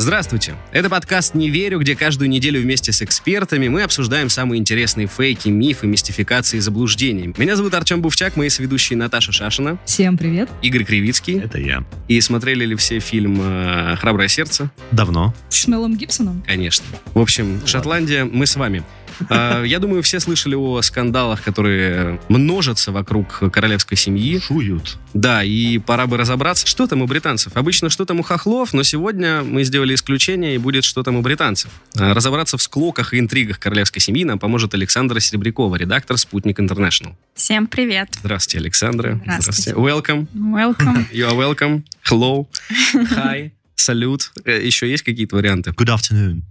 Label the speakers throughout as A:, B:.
A: Здравствуйте! Это подкаст «Не верю», где каждую неделю вместе с экспертами мы обсуждаем самые интересные фейки, мифы, мистификации и заблуждения. Меня зовут Артем Бувчак, мои соведущие Наташа Шашина,
B: Всем привет.
A: Игорь Кривицкий.
C: Это я.
A: И смотрели ли все фильм э, «Храброе сердце»?
C: Давно.
B: С Мелом Гибсоном.
A: Конечно. В общем, Шотландия, мы с вами. Э, Я думаю, все слышали о скандалах, которые множатся вокруг королевской семьи.
C: Шуют.
A: Да, и пора бы разобраться, что там у британцев. Обычно что там у хохлов, но сегодня мы сделали исключение, и будет что там у британцев. А, Разобраться в склоках и интригах королевской семьи нам поможет Александра Серебрякова, редактор «Спутник Интернешнл».
D: Всем привет.
A: Здравствуйте, Александра.
D: Здравствуйте.
A: Welcome.
D: Welcome.
A: You are welcome. Hello. Hi. Салют. Э, Еще есть какие-то варианты?
C: Good afternoon.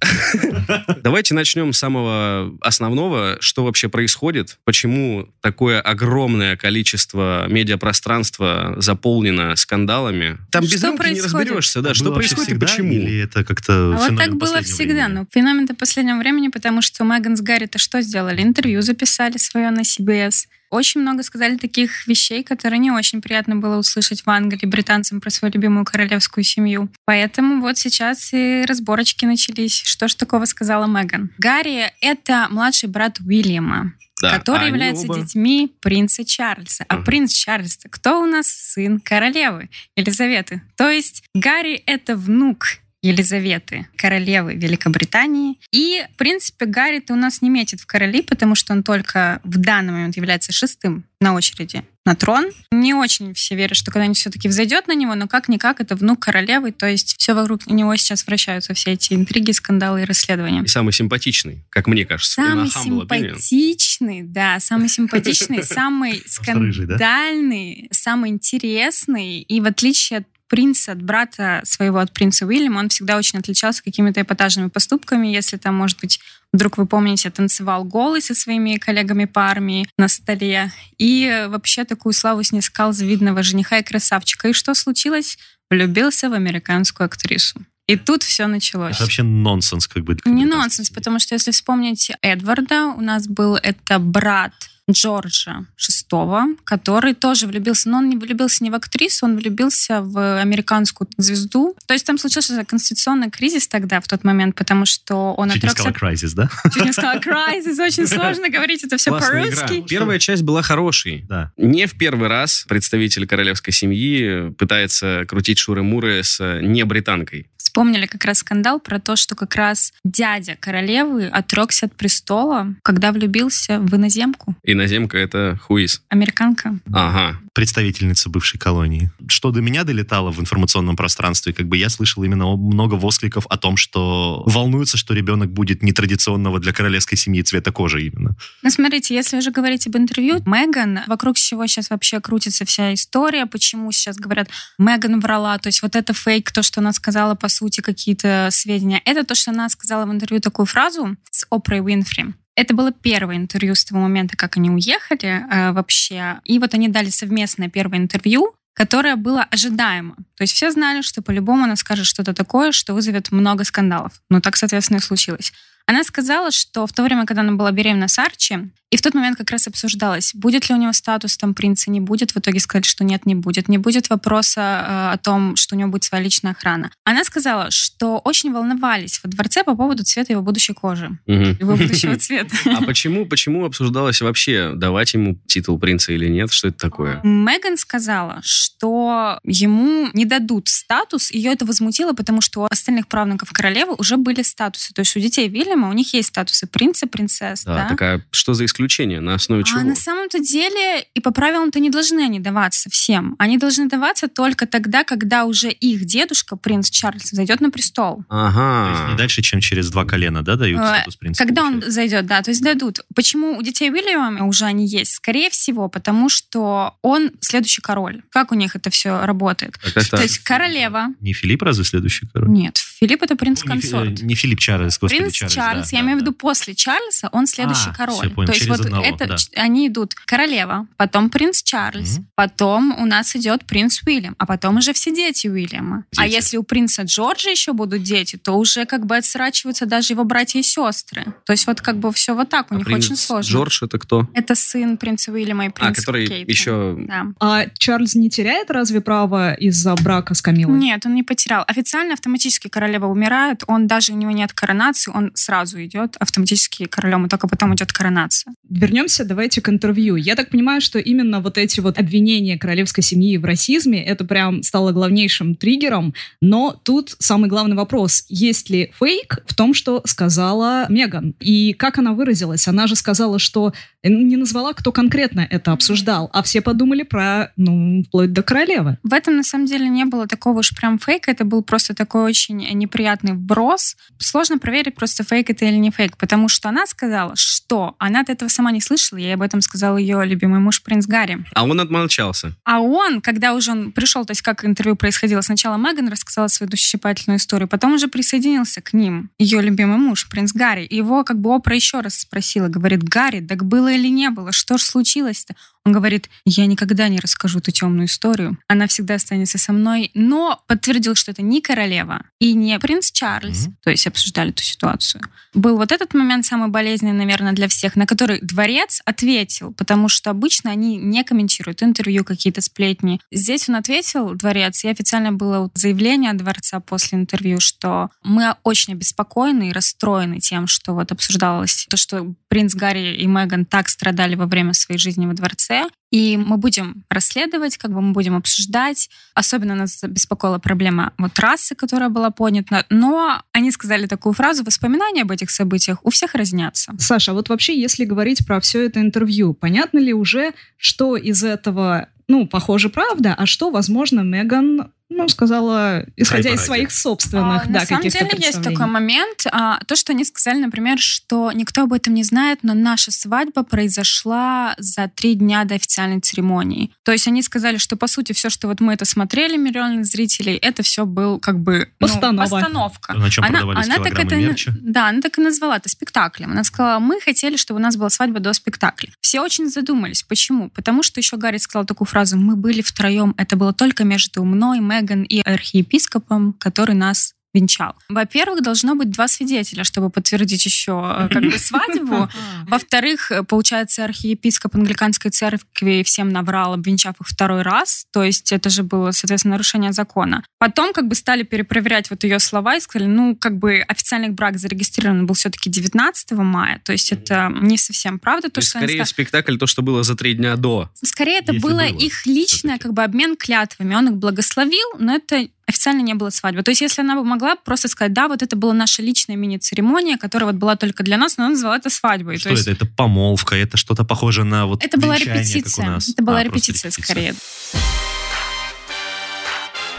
A: Давайте начнем с самого основного. Что вообще происходит? Почему такое огромное количество медиапространства заполнено скандалами? Там без
D: Что
A: рынка не
D: происходит?
A: разберешься, да, что
C: Было вообще
A: происходит и почему.
C: Или это как-то
D: А вот
C: феномен
D: так было всегда.
C: времени?
D: Ну, феномен-то последнего времени, потому что Меган с Гарри-то что сделали? Интервью записали свое на CBS. Очень много сказали таких вещей, которые не очень приятно было услышать в Англии британцам про свою любимую королевскую семью. Поэтому вот сейчас и разборочки начались. Что ж такого сказала Меган? Гарри — это младший брат Уильяма.
A: Да,
D: который
A: а оба-
D: детьми принца Чарльза. А
A: Ага.
D: принц Чарльз кто у нас? Сын королевы Елизаветы. То есть Гарри — это внук Елизаветы, королевы Великобритании. И, в принципе, Гарри-то у нас не метит в короли, потому что он только в данный момент является шестым на очереди на трон. Не очень все верят, что когда-нибудь все-таки взойдет на него, но как-никак это внук королевы, то есть все вокруг него сейчас вращаются все эти интриги, скандалы и расследования.
A: И самый симпатичный, как мне кажется.
D: Самый симпатичный, да, самый симпатичный, самый скандальный, самый интересный. И в отличие от принца, от брата своего, от принца Уильяма, он всегда очень отличался какими-то эпатажными поступками. Если там, может быть, вдруг вы помните, танцевал голый со своими коллегами по армии на столе. И вообще такую славу снискал завидного жениха и красавчика. И что случилось? Влюбился в американскую актрису. И тут все началось.
C: Это вообще нонсенс, как бы.
D: Не нонсенс, потому что если вспомнить Эдварда, у нас был это брат Джорджа VI, который тоже влюбился, но он не влюбился не в актрису, он влюбился в американскую звезду. То есть там случился конституционный кризис тогда, в тот момент, потому что он
C: Чуть не
D: отрекся...
C: сказала Crysis, да?
D: Чуть не сказала кризис, очень сложно говорить это все по-русски.
A: Первая часть была хорошей.
C: Да.
A: Не в первый раз представитель королевской семьи пытается крутить шуры-муры с э, не британкой.
D: Вспомнили как раз скандал про то, что как раз дядя королевы отрекся от престола, когда влюбился в иноземку,
A: Иноземка — это хуиз.
D: американка.
A: Ага.
C: Представительница бывшей колонии. Что до меня долетало в информационном пространстве, как бы я слышал именно много воскликов о том, что волнуются, что ребенок будет нетрадиционного для королевской семьи цвета кожи именно.
D: Ну, смотрите, если уже говорить об интервью, Меган, вокруг чего сейчас вообще крутится вся история, почему сейчас говорят, Меган врала, то есть вот это фейк, то, что она сказала, по сути, какие-то сведения, это то, что она сказала в интервью такую фразу с Опрой Уинфри. Это было первое интервью с того момента, как они уехали э, вообще. И вот они дали совместное первое интервью, которое было ожидаемо. То есть все знали, что по-любому она скажет что-то такое, что вызовет много скандалов. Ну, так, соответственно, и случилось. Она сказала, что в то время, когда она была беременна с Арчи, и в тот момент как раз обсуждалось, будет ли у него статус там принца, не будет. В итоге сказать, что нет, не будет. Не будет вопроса э, о том, что у него будет своя личная охрана. Она сказала, что очень волновались во дворце по поводу цвета его будущей кожи,
A: Мгм.
D: его будущего цвета.
A: А почему, почему обсуждалось вообще, давать ему титул принца или нет? Что это такое?
D: Меган сказала, что ему не дадут статус. Ее это возмутило, потому что у остальных правнуков королевы уже были статусы. То есть у детей Вильяма у них есть статусы принца, принцесс.
A: Да,
D: Да,
A: такая, что за исключение? На основе чего?
D: А на самом-то деле и по правилам-то не должны они даваться всем. Они должны даваться только тогда, когда уже их дедушка, принц Чарльз, зайдет на престол.
C: То есть
A: Ага.
C: не дальше, чем через два колена, да, дают
D: Э,
C: статус принца?
D: Когда он зайдет, да, то есть дадут. Почему у детей Уильяма уже они есть? Скорее всего, потому что он следующий король. Как у них это все работает?
A: Так это-
D: То есть королева.
C: Не Филипп разве следующий король?
D: Нет, Филипп это
C: Ну, не,
D: принц-консорт.
C: э, не Филипп Чарльз, господи,
D: Принц
C: Чарльз,
D: Чарльз,
C: да,
D: я
C: да,
D: имею в
C: да.
D: виду после Чарльза, он следующий
C: А,
D: король.
C: понял,
D: То есть
C: через
D: вот
C: одного,
D: это они идут королева, потом принц Чарльз,
C: Мгм.
D: потом у нас идет принц Уильям, а потом уже все дети Уильяма. А
C: Дети.
D: если у принца Джорджа еще будут дети, то уже как бы отсрачиваются даже его братья и сестры. То есть вот как бы все вот так у
A: А
D: них
A: принц
D: очень сложно.
A: Джордж это кто?
D: Это сын принца Уильяма и
A: А,
D: принца
A: который
D: Кейта.
A: еще...
D: Да.
B: А Чарльз не теряет разве право из-за брака с Камилой?
D: Нет, он не потерял. Официально автоматически королева умирает, он даже у него нет коронации, он сразу идет автоматически королем, и только потом идет коронация.
B: Вернемся, давайте к интервью. Я так понимаю, что именно вот эти вот обвинения королевской семьи в расизме, это прям стало главнейшим триггером. Но тут самый главный вопрос. Есть ли фейк в том, что сказала Меган? И как она выразилась? Она же сказала, что э, не назвала, кто конкретно это обсуждал, а все подумали про, ну, вплоть до королевы.
D: В этом, на самом деле, не было такого уж прям фейка, это был просто такой очень неприятный вброс. Сложно проверить, просто фейк это или не фейк, потому что она сказала, что она от этого сама не слышала, ей об этом сказал ее любимый муж принц Гарри.
A: А он отмолчался.
D: А он, когда уже он пришел, то есть как интервью происходило, сначала Меган рассказала свою душесчипательную историю, потом уже присоединился к ним ее любимый муж, принц Гарри. Его как бы Опра еще раз спросила, говорит, Гарри, так было или не было? Что ж случилось-то? Он говорит, я никогда не расскажу эту темную историю. Она всегда останется со мной. Но подтвердил, что это не королева и не принц Чарльз.
C: Мгм.
D: То есть обсуждали эту ситуацию. Был вот этот момент самый болезненный, наверное, для всех, на который дворец ответил, потому что обычно они не комментируют интервью, какие-то сплетни. Здесь он ответил, дворец, и официально было заявление дворца после интервью, что мы очень обеспокоены и расстроены тем, что вот обсуждалось то, что принц Гарри и Меган так страдали во время своей жизни во дворце, и мы будем расследовать, как бы мы будем обсуждать. Особенно нас беспокоила проблема вот расы, которая была поднята. Но они сказали такую фразу, воспоминания об этих событиях у всех разнятся.
B: Саша, а вот вообще, если говорить про все это интервью, понятно ли уже, что из этого, ну, похоже, правда, а что, возможно, Меган, ну, сказала, исходя из своих собственных,
D: А,
B: да,
D: на самом деле есть такой момент. а, то, что они сказали, например, что никто об этом не знает, но наша свадьба произошла за три дня до официальной церемонии. То есть они сказали, что по сути все, что вот мы это смотрели, миллионы зрителей, это все был как бы ну,
B: Постанова.
D: постановка.
C: На чем продавались
D: так
C: килограммы
D: это,
C: мерча.
D: Да, она так и назвала это спектаклем. Она сказала, мы хотели, чтобы у нас была свадьба до спектакля. Все очень задумались. Почему? Потому что еще Гарри сказал такую фразу, мы были втроем, это было только между мной, Меган и архиепископом, который нас венчал. Во-первых, должно быть два свидетеля, чтобы подтвердить еще э, как бы свадьбу. Во-вторых, э, получается, архиепископ англиканской церкви всем наврал, обвенчав их второй раз. То есть это же было, соответственно, нарушение закона. Потом как бы стали перепроверять вот ее слова и сказали, ну, как бы официальный брак зарегистрирован был все-таки 19 мая. То есть это не совсем правда.
A: То
D: То, что
A: скорее спектакль то, что было за три дня до.
D: Скорее, это было
C: было,
D: их личное как бы обмен клятвами. Он их благословил, но это официально не было свадьбы. То есть, если она бы могла просто сказать, да, вот это была наша личная мини-церемония, которая вот была только для нас, но она назвала это свадьбой.
C: Что
D: То есть,
C: это? Это помолвка, это что-то похоже на вот
D: это была
C: венчание, как у
D: репетиция.
C: нас.
D: Это была
C: А,
D: репетиция, скорее.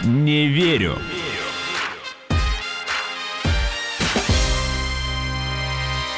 E: Не верю.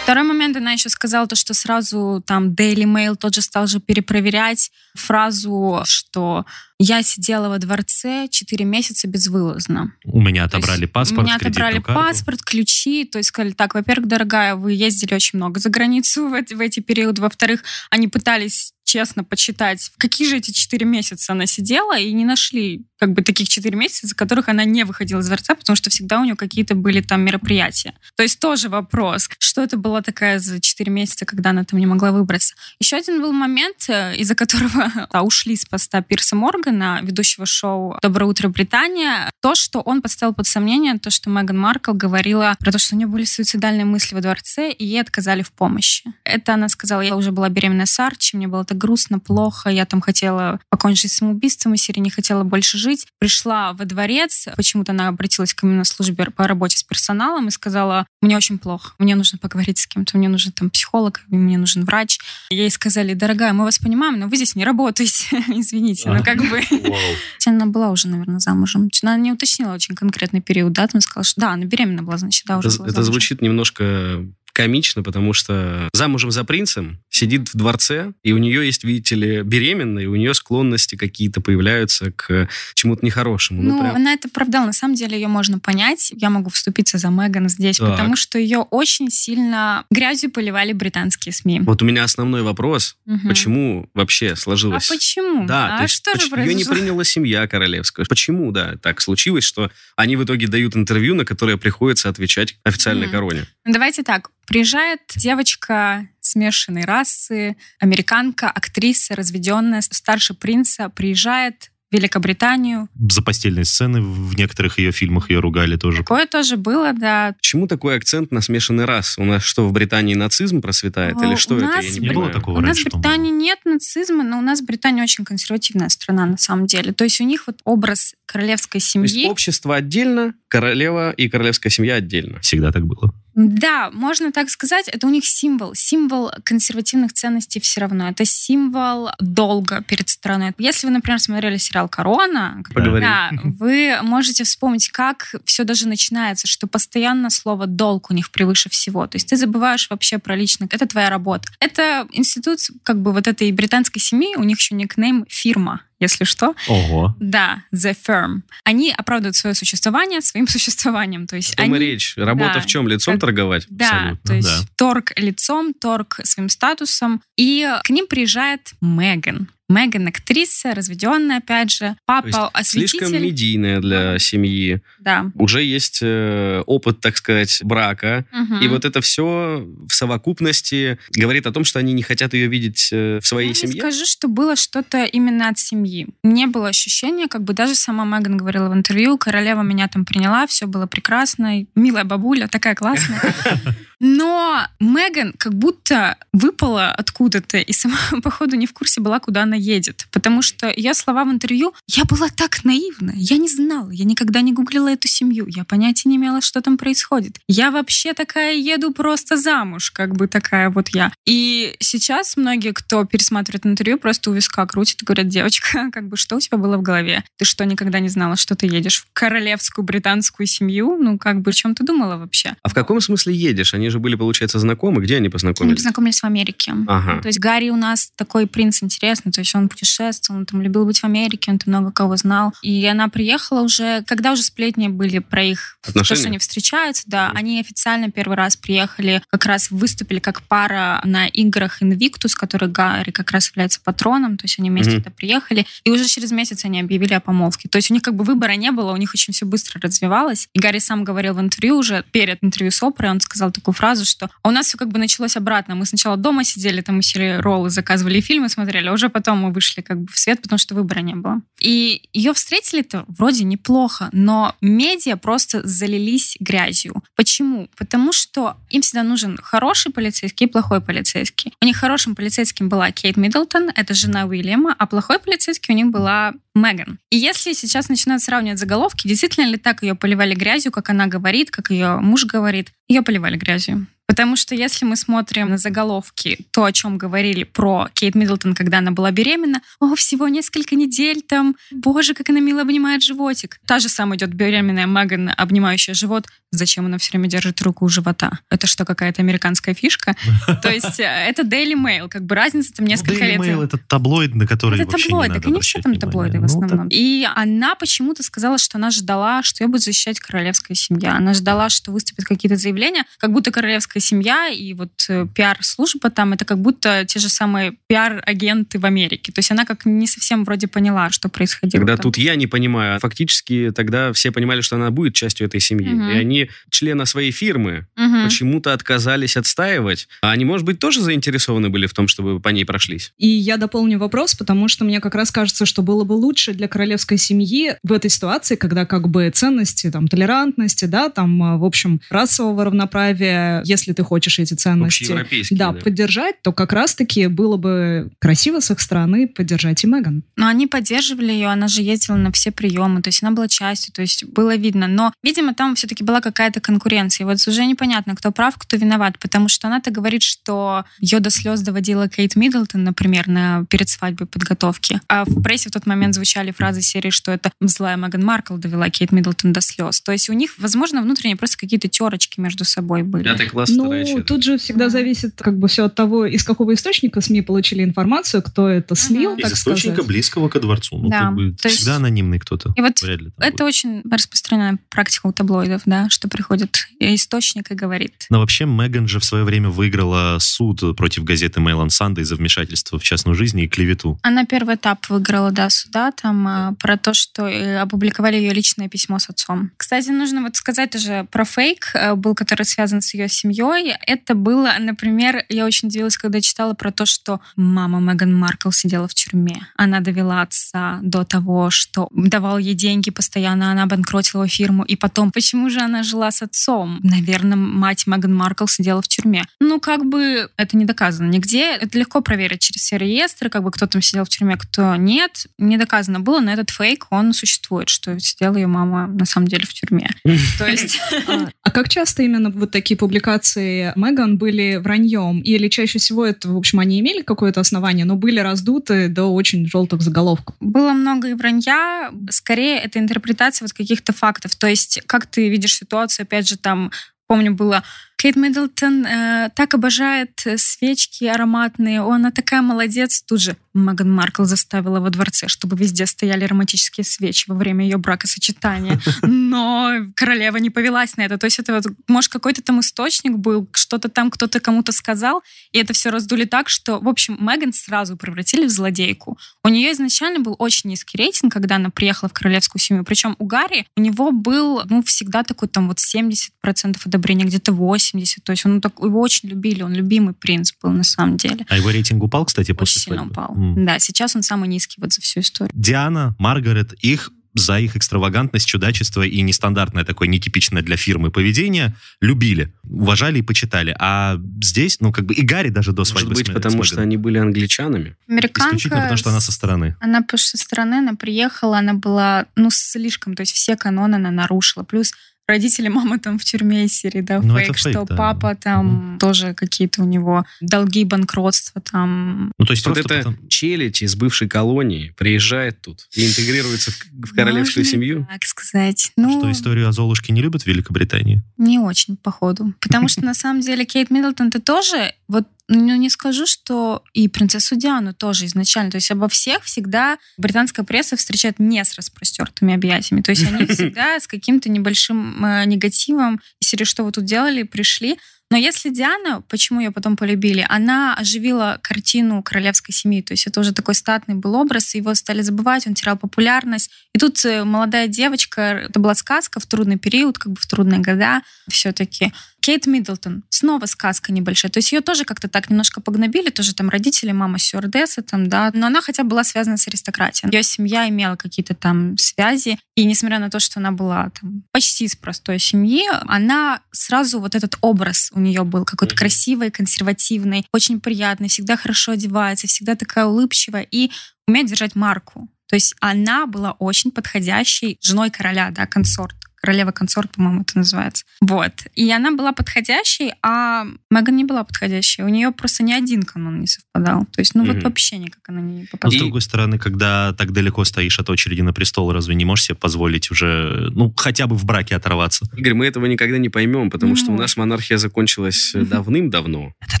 D: Второй момент, она еще сказала то, что сразу там Daily Mail тот же стал же перепроверять фразу, что я сидела во дворце 4 месяца безвылазно.
C: У меня
D: есть
C: отобрали паспорт,
D: У меня отобрали
C: карту.
D: паспорт, ключи. То есть сказали, так, во-первых, дорогая, вы ездили очень много за границу в эти, в эти периоды. Во-вторых, они пытались честно почитать, какие же эти четыре месяца она сидела, и не нашли как бы таких четыре месяца, за которых она не выходила из дворца, потому что всегда у нее какие-то были там мероприятия. То есть тоже вопрос, что это была такая за четыре месяца, когда она там не могла выбраться. Еще один был момент, э, из-за которого ушли с поста Пирса Моргана, ведущего шоу «Доброе утро, Британия», то, что он подставил под сомнение, то, что Меган Маркл говорила про то, что у нее были суицидальные мысли во дворце, и ей отказали в помощи. Это она сказала, я уже была беременна с Арчи, мне было так грустно, плохо, я там хотела покончить с самоубийством, и Сири не хотела больше жить. Пришла во дворец, почему-то она обратилась ко мне на службе по работе с персоналом и сказала, мне очень плохо, мне нужно поговорить с кем-то, мне нужен там психолог, мне нужен врач. Ей сказали, дорогая, мы вас понимаем, но вы здесь не работаете, извините, ну как бы... Хотя Она была уже, наверное, замужем. Она не уточнила очень конкретный период, да, она сказала, что да, она беременна была, значит, да, уже
A: Это, это звучит немножко комично, потому что замужем за принцем сидит в дворце, и у нее есть, видите ли, беременная, и у нее склонности какие-то появляются к чему-то нехорошему.
D: Ну, прям... она это оправдала. На самом деле ее можно понять. Я могу вступиться за Меган здесь, так. потому что ее очень сильно грязью поливали британские СМИ.
A: Вот у меня основной вопрос. Угу. Почему вообще сложилось?
D: А почему?
A: Да,
D: а
A: то есть,
D: что
A: же Ее не приняла семья королевская. Почему, да, так случилось, что они в итоге дают интервью, на которое приходится отвечать официальной угу. короне?
D: Ну, давайте так. Приезжает девочка смешанной расы, американка, актриса, разведенная, старше принца, приезжает Великобританию.
C: За постельные сцены в некоторых ее фильмах ее ругали тоже.
D: Такое тоже было, да.
A: Почему такой акцент на смешанный рас? У нас что, в Британии нацизм процветает? Или что
D: у
A: это?
D: Нас
A: Я не,
C: не
A: было
C: такого
D: У
C: раньше,
D: нас в Британии нет нацизма, но у нас Британия очень консервативная страна на самом деле. То есть у них вот образ королевской семьи.
A: То есть общество отдельно, королева и королевская семья отдельно.
C: Всегда так было.
D: Да, можно так сказать, это у них символ, символ консервативных ценностей все равно. Это символ долга перед страной. Если вы, например, смотрели сериал «Корона»,
A: Поговорим.
D: да, вы можете вспомнить, как все даже начинается, что постоянно слово «долг» у них превыше всего. То есть ты забываешь вообще про личное, это твоя работа. Это институт как бы вот этой британской семьи, у них еще никнейм «фирма» если что.
C: Ого.
D: Да, The Firm. Они оправдывают свое существование своим существованием. То есть
A: О
D: они...
A: речь. Работа
D: да,
A: в чем? Лицом как... торговать?
D: Да,
C: Абсолютно,
D: то есть
C: да.
D: торг лицом, торг своим статусом. И к ним приезжает Меган. Меган актриса, разведенная, опять же. Папа осветитель.
A: Слишком медийная для семьи.
D: Да.
A: Уже есть э, опыт, так сказать, брака.
D: Угу.
A: И вот это все в совокупности говорит о том, что они не хотят ее видеть э, в своей
D: Я
A: семье.
D: Не скажу, что было что-то именно от семьи. Не было ощущения, как бы даже сама Меган говорила в интервью, королева меня там приняла, все было прекрасно, милая бабуля, такая классная. Но Меган как будто выпала откуда-то и сама, походу, не в курсе была, куда она едет. Потому что ее слова в интервью «Я была так наивна, я не знала, я никогда не гуглила эту семью, я понятия не имела, что там происходит. Я вообще такая еду просто замуж, как бы такая вот я». И сейчас многие, кто пересматривает интервью, просто у виска крутят и говорят «Девочка, как бы что у тебя было в голове? Ты что, никогда не знала, что ты едешь в королевскую британскую семью? Ну, как бы, о чем ты думала вообще?»
A: А в каком смысле едешь? Они же были, получается, знакомы. Где они
D: Они
A: познакомились?
D: познакомились в Америке.
A: Ага.
D: То есть Гарри у нас такой принц интересный, то есть он путешествовал, он там любил быть в Америке, он там много кого знал. И она приехала уже, когда уже сплетни были про их,
A: Отношения?
D: то, что они встречаются, да, они официально первый раз приехали, как раз выступили как пара на играх Invictus, который Гарри как раз является патроном, то есть они вместе
A: Мгм.
D: это приехали, и уже через месяц они объявили о помолвке. То есть у них как бы выбора не было, у них очень все быстро развивалось. И Гарри сам говорил в интервью уже, перед интервью с Опрой, он сказал такую фразу, что «А у нас все как бы началось обратно. Мы сначала дома сидели, там усили роллы, заказывали фильмы, смотрели, а уже потом мы вышли как бы в свет, потому что выбора не было. И ее встретили-то вроде неплохо, но медиа просто залились грязью. Почему? Потому что им всегда нужен хороший полицейский и плохой полицейский. У них хорошим полицейским была Кейт Миддлтон, это жена Уильяма, а плохой полицейский у них была Меган. И если сейчас начинают сравнивать заголовки, действительно ли так ее поливали грязью, как она говорит, как ее муж говорит, ее поливали грязью. Потому что если мы смотрим на заголовки, то, о чем говорили про Кейт Миддлтон, когда она была беременна, о, всего несколько недель там, боже, как она мило обнимает животик. Та же самая идет беременная Меган, обнимающая живот. Зачем она все время держит руку у живота? Это что, какая-то американская фишка? То есть э, это Daily Mail, как бы разница там несколько
C: Daily
D: лет.
C: Mail это таблоид, на который
D: Это
C: надо
D: конечно,
C: обращать
D: там таблоиды в
C: Ну,
D: основном. И она почему-то сказала, что она ждала, что ее будет защищать королевская семья. Она ждала, что выступят какие-то заявления, как будто королевская семья и вот э, пиар-служба там, это как будто те же самые пиар-агенты в Америке. То есть она как не совсем вроде поняла, что происходило.
A: Тогда
D: там.
A: тут я не понимаю. Фактически тогда все понимали, что она будет частью этой семьи.
D: Мгм.
A: И они члена своей фирмы
D: Мгм.
A: почему-то отказались отстаивать. А они, может быть, тоже заинтересованы были в том, чтобы по ней прошлись?
B: И я дополню вопрос, потому что мне как раз кажется, что было бы лучше для королевской семьи в этой ситуации, когда как бы ценности, там, толерантности, да, там, а, в общем, расового равноправия, если ты хочешь эти ценности, да,
A: да.
B: поддержать, то как раз-таки было бы красиво с их стороны поддержать и Меган.
D: Но они поддерживали ее, она же ездила на все приемы, то есть она была частью, то есть было видно. Но, видимо, там все-таки была какая-то конкуренция. И вот уже непонятно, кто прав, кто виноват, потому что она-то говорит, что ее до слез доводила Кейт Миддлтон, например, на, перед свадьбой подготовки. А в прессе в тот момент звучали фразы серии, что это злая Меган Маркл довела Кейт Миддлтон до слез. То есть у них, возможно, внутренние просто какие-то терочки между собой были.
A: Пятый класс
B: Ну, Ну,
A: четверть.
B: тут же всегда
D: Да.
B: зависит как бы все от того, из какого источника СМИ получили информацию, кто это слил.
C: Из
B: так
C: источника
B: сказать.
C: близкого ко дворцу. Ну,
D: Да,
C: как бы
D: то есть-
C: всегда анонимный кто-то.
D: И вот
C: Вряд ли
D: это
C: будет.
D: очень распространенная практика у таблоидов, да, что приходит источник и говорит.
C: Но вообще Меган же в свое время выиграла суд против газеты Mail on Sunday за вмешательство в частную жизнь и клевету.
D: Она первый этап выиграла, да, суда, там, а, про то, что э, опубликовали ее личное письмо с отцом. Кстати, нужно вот сказать тоже про фейк, э, был, который связан с ее семьей. Это было, например, я очень удивилась, когда читала про то, что мама Меган Маркл сидела в тюрьме. Она довела отца до того, что давал ей деньги постоянно, она банкротила его фирму, и потом, почему же она жила с отцом? Наверное, мать Меган Маркл сидела в тюрьме. Ну, как бы это не доказано нигде. Это легко проверить через все реестры, как бы кто там сидел в тюрьме, кто нет. Не доказано было, но этот фейк, он существует, что сидела ее мама на самом деле в тюрьме. То есть...
B: А, а как часто именно вот такие публикации Меган были враньем? Или чаще всего это, в общем, они имели какое-то основание, но были раздуты до очень желтых заголовков?
D: Было много и вранья. Скорее, это интерпретация вот каких-то фактов. То есть, как ты видишь ситуацию, опять же, там, помню, было Кейт Миддлтон э, так обожает э, свечки ароматные, она такая молодец. Тут же Меган Маркл заставила во дворце, чтобы везде стояли ароматические свечи во время ее бракосочетания. Но королева не повелась на это. То есть это вот, может, какой-то там источник был, что-то там кто-то кому-то сказал, и это все раздули так, что, в общем, Меган сразу превратили в злодейку. У нее изначально был очень низкий рейтинг, когда она приехала в королевскую семью. Причем у Гарри у него был, ну, всегда такой там вот 70% одобрения, где-то 80%. То есть он так, его очень любили, он любимый принц был на самом деле.
C: А его рейтинг упал, кстати, после
D: Очень сильно
C: свадьбы?
D: упал.
C: М.
D: Да, сейчас он самый низкий вот за всю историю.
C: Диана, Маргарет, их за их экстравагантность, чудачество и нестандартное такое нетипичное для фирмы поведение любили, уважали и почитали. А здесь, ну, как бы и Гарри даже до свадьбы
A: Может быть,
C: с Мэ-
A: потому
C: с
A: что они были англичанами?
D: Американка...
C: Исключительно потому, что она со стороны.
D: Она потому что со стороны, она приехала, она была, ну, слишком, то есть все каноны она нарушила. Плюс родители мамы там в тюрьме из серии, да,
C: Ну,
D: фейк,
C: это фейк,
D: что
C: да.
D: папа там тоже какие-то у него долги, банкротства там.
C: Ну, то есть
A: Вот это
C: потом-
A: челядь из бывшей колонии приезжает тут и интегрируется в, в королевскую
D: Можно
A: семью.
D: Так сказать. Ну,
C: что историю о Золушке не любят в Великобритании?
D: не очень, походу. Потому что, на самом деле, Кейт Миддлтон, ты тоже, вот, ну, не скажу, что и принцессу Диану тоже изначально. То есть обо всех всегда британская пресса встречает не с распростертыми объятиями. То есть они всегда с каким-то небольшим э, негативом. Серии, что вы тут делали, пришли. Но если Диана, почему ее потом полюбили, она оживила картину королевской семьи. То есть это уже такой статный был образ, его стали забывать, он терял популярность. И тут э, молодая девочка, это была сказка в трудный период, как бы в трудные года все-таки. Кейт Миддлтон, снова сказка небольшая. То есть ее тоже как-то так немножко погнобили, тоже там родители, мама стюардесса там, да, но она хотя бы была связана с аристократией. Ее семья имела какие-то там связи, и несмотря на то, что она была там почти из простой семьи, она сразу вот этот образ у нее был какой-то
A: Мгм.
D: красивый, консервативный, очень приятный, всегда хорошо одевается, всегда такая улыбчивая и умеет держать марку. То есть она была очень подходящей женой короля, да, консорт. Королева-консорт, по-моему, это называется. Вот. И она была подходящей, а Меган не была подходящей. У нее просто ни один канон не совпадал. То есть, ну вот
A: Мгм.
D: вообще никак она не
C: Но, с
D: попадала.
A: И-
C: другой стороны, когда так далеко стоишь от очереди на престол, разве не можешь себе позволить уже, ну, хотя бы в браке оторваться?
A: Игорь, мы этого никогда не поймем, потому
D: Не
A: что у
D: можем.
A: нас монархия закончилась э, давным-давно.
C: Это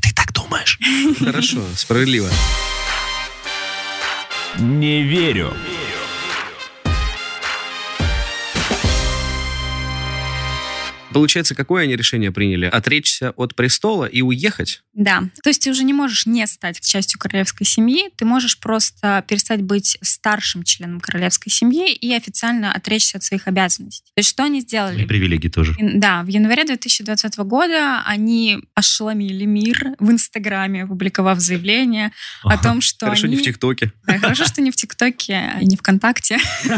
C: ты так думаешь?
A: Хорошо, справедливо.
E: Не верю.
A: Получается, какое они решение приняли? Отречься от престола и уехать?
D: Да. То есть ты уже не можешь не стать частью королевской семьи, ты можешь просто перестать быть старшим членом королевской семьи и официально отречься от своих обязанностей. То есть что они сделали?
C: И привилегии тоже.
D: Да, в январе 2020 года они ошеломили мир в Инстаграме, опубликовав заявление о том, что
A: Хорошо,
D: они...
A: не в ТикТоке.
D: Да, хорошо, что не в ТикТоке и не ВКонтакте.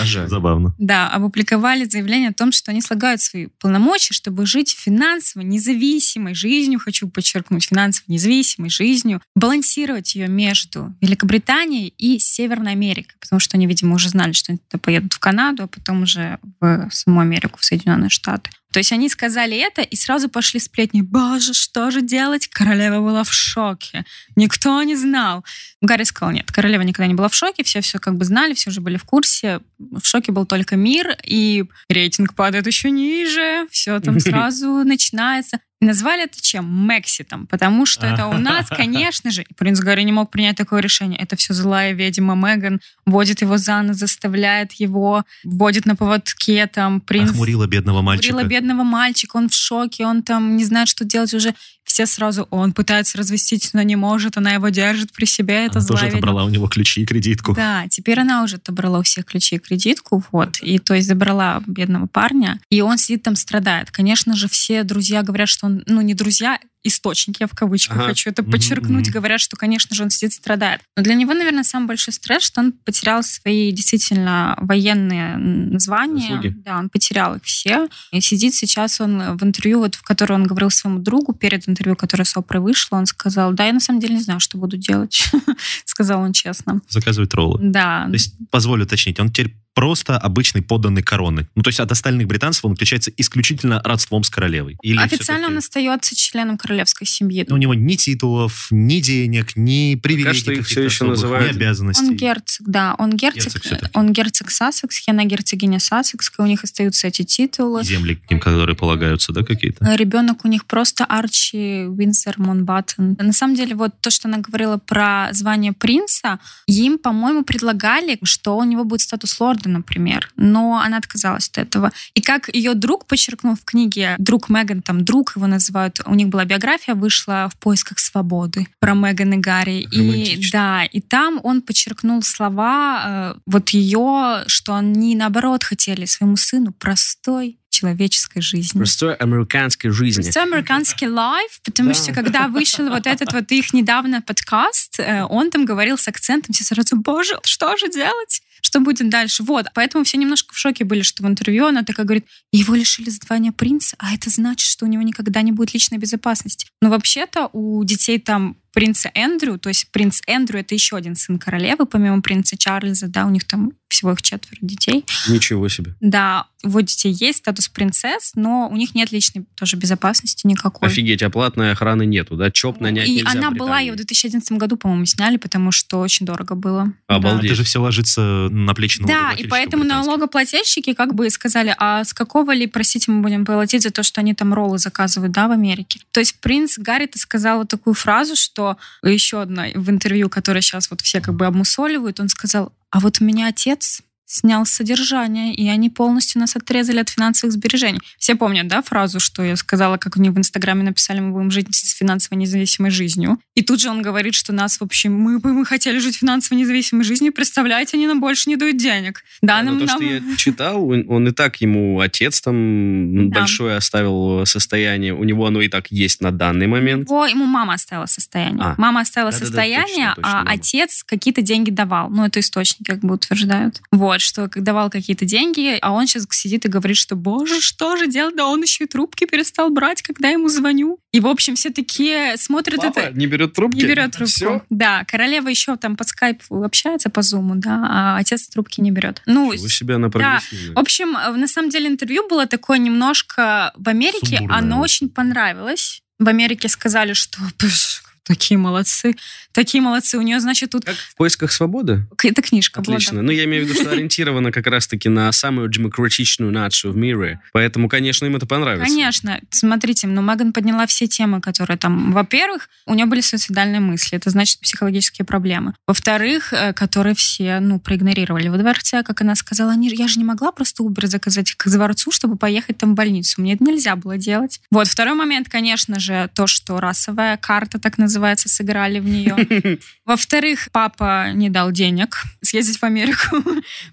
A: А.
C: Забавно.
D: Да, опубликовали заявление о том, что они слагают свои полномочия, чтобы жить финансово независимой жизнью, хочу подчеркнуть, финансово независимой жизнью, балансировать ее между Великобританией и Северной Америкой, потому что они, видимо, уже знали, что они туда поедут в Канаду, а потом уже в саму Америку, в Соединенные Штаты. То есть они сказали это, и сразу пошли сплетни. Боже, что же делать? Королева была в шоке. Никто не знал. Гарри сказал, нет, королева никогда не была в шоке, все все как бы знали, все уже были в курсе. В шоке был только мир, и рейтинг падает еще ниже, все там сразу начинается. Назвали это чем? Мекситом. Потому что это у нас, конечно же, и принц Гарри не мог принять такое решение. Это все злая ведьма Меган, водит его за нос, заставляет его, водит на поводке, там, принц...
C: Охмурила бедного мальчика.
D: Охмурила бедного мальчика, он в шоке, он там не знает, что делать уже. Все сразу, он пытается развестись, но не может, она его держит при себе, это
C: Она тоже
D: ведьма.
C: отобрала у него ключи и кредитку.
D: Да, теперь она уже отобрала у всех ключи и кредитку, вот, и то есть забрала бедного парня, и он сидит там, страдает. Конечно же, все друзья говорят, что он, ну, не друзья, источники, я в кавычках
A: Ага.
D: хочу это подчеркнуть,
C: мгм.
D: говорят, что, конечно же, он сидит, страдает. Но для него, наверное, самый большой стресс, что он потерял свои действительно военные м, звания.
A: Заслуги.
D: Да, он потерял их все. И сидит сейчас он в интервью, вот, в котором он говорил своему другу, перед интервью, которое с Опрой вышло, он сказал, да, я на самом деле не знаю, что буду делать, сказал он честно.
C: Заказывает роллы.
D: Да,
C: То есть, позволю уточнить, он теперь просто обычный подданный короны. Ну, то есть от остальных британцев он отличается исключительно родством с королевой. Или
D: Официально он остается членом королевской семьи.
C: У него ни титулов, ни денег, ни привилегий
A: что их всё еще
C: особых,
A: называют-
C: ни обязанностей.
D: Он герцог, да, он герцог,
C: Герцог всё-таки.
D: он герцог Сассекс, она герцогиня Сассекская, у них остаются эти титулы.
C: Земли, им которые полагаются, да, какие-то?
D: Ребенок у них просто Арчи Винсер Монбаттен. На самом деле, вот то, что она говорила про звание принца, им, по-моему, предлагали, что у него будет статус лорда, например. Но она отказалась от этого. И как ее друг подчеркнул в книге, друг Меган, там друг его называют, у них была биография, вышла в поисках свободы про Меган и Гарри. И да, и там он подчеркнул слова э, вот ее, что они наоборот хотели своему сыну простой человеческой жизни.
A: Простой американской жизни.
D: Простой американский лайф, потому
A: Да.
D: что когда вышел вот этот вот их недавно подкаст, э, он там говорил с акцентом, все сразу, боже, что же делать? Что будет дальше? Вот, поэтому все немножко в шоке были, что в интервью она такая говорит, его лишили звания принца, а это значит, что у него никогда не будет личной безопасности. Но вообще-то у детей там принца Эндрю, то есть принц Эндрю это еще один сын королевы, помимо принца Чарльза, да, у них там всего их четверо детей.
A: Ничего себе.
D: Да, у детей есть статус принцесс, но у них нет личной тоже безопасности никакой.
A: Офигеть, а платной охраны нету, да? ЧОП нанять
D: И
A: нельзя
D: она была, ее в 2011 году, по-моему, сняли, потому что очень дорого было.
A: Обалдеть.
C: Это же все ложится на плечи
D: Да, и поэтому налогоплательщики как бы сказали, а с какого ли, простите, мы будем платить за то, что они там роллы заказывают, да, в Америке. То есть принц Гарри сказал вот такую фразу, что еще одна в интервью, которое сейчас вот все как бы обмусоливают, он сказал, а вот у меня отец снял с содержания, и они полностью нас отрезали от финансовых сбережений. Все помнят, да, фразу, что я сказала, как у них в Инстаграме написали, мы будем жить с финансово независимой жизнью. И тут же он говорит, что нас, в общем, мы бы мы хотели жить финансово независимой жизнью, представляете, они нам больше не дают денег. Да,
A: Да,
D: нам,
A: то, что
D: нам-
A: я читал, он, он и так ему отец там
D: Да.
A: большое оставил состояние. У него оно и так есть на данный момент.
D: Его, ему мама оставила состояние.
A: А.
D: Мама оставила
A: Да-да-да,
D: состояние,
A: точно, точно,
D: а
A: мама.
D: отец какие-то деньги давал. Ну, это источники как бы утверждают. Вот, что давал какие-то деньги, а он сейчас сидит и говорит, что, боже, что же делать? Да он еще и трубки перестал брать, когда ему звоню. И, в общем, все такие смотрят
A: Папа
D: это...
A: не берет трубки?
D: Не берет трубку.
A: Всё?
D: Да, королева еще там по скайпу общается по зуму, да, а отец трубки не берет. Ну,
A: Чего себе она
D: да. в общем, э, на самом деле интервью было такое немножко в Америке,
C: Сумбурное
D: оно
C: очень.
D: понравилось. В Америке сказали, что «Пш, такие молодцы, такие молодцы. У нее, значит, тут
A: Как в поисках свободы?
D: эта книжка была.
A: Отлично. Ну, я имею в виду, что ориентирована как раз-таки на самую демократичную нацию в мире. Поэтому, конечно, им это понравится.
D: Конечно. Смотрите, но Меган подняла все темы, которые там... Во-первых, у нее были суицидальные мысли. Это значит психологические проблемы. Во-вторых, э, которые все, ну, проигнорировали. Во дворце, как она сказала, «Они- я же не могла просто Uber заказать к дворцу, чтобы поехать там в больницу. Мне это нельзя было делать. Вот. Второй момент, конечно же, то, что расовая карта, так называется, сыграли в нее. Во-вторых, папа не дал денег съездить в Америку.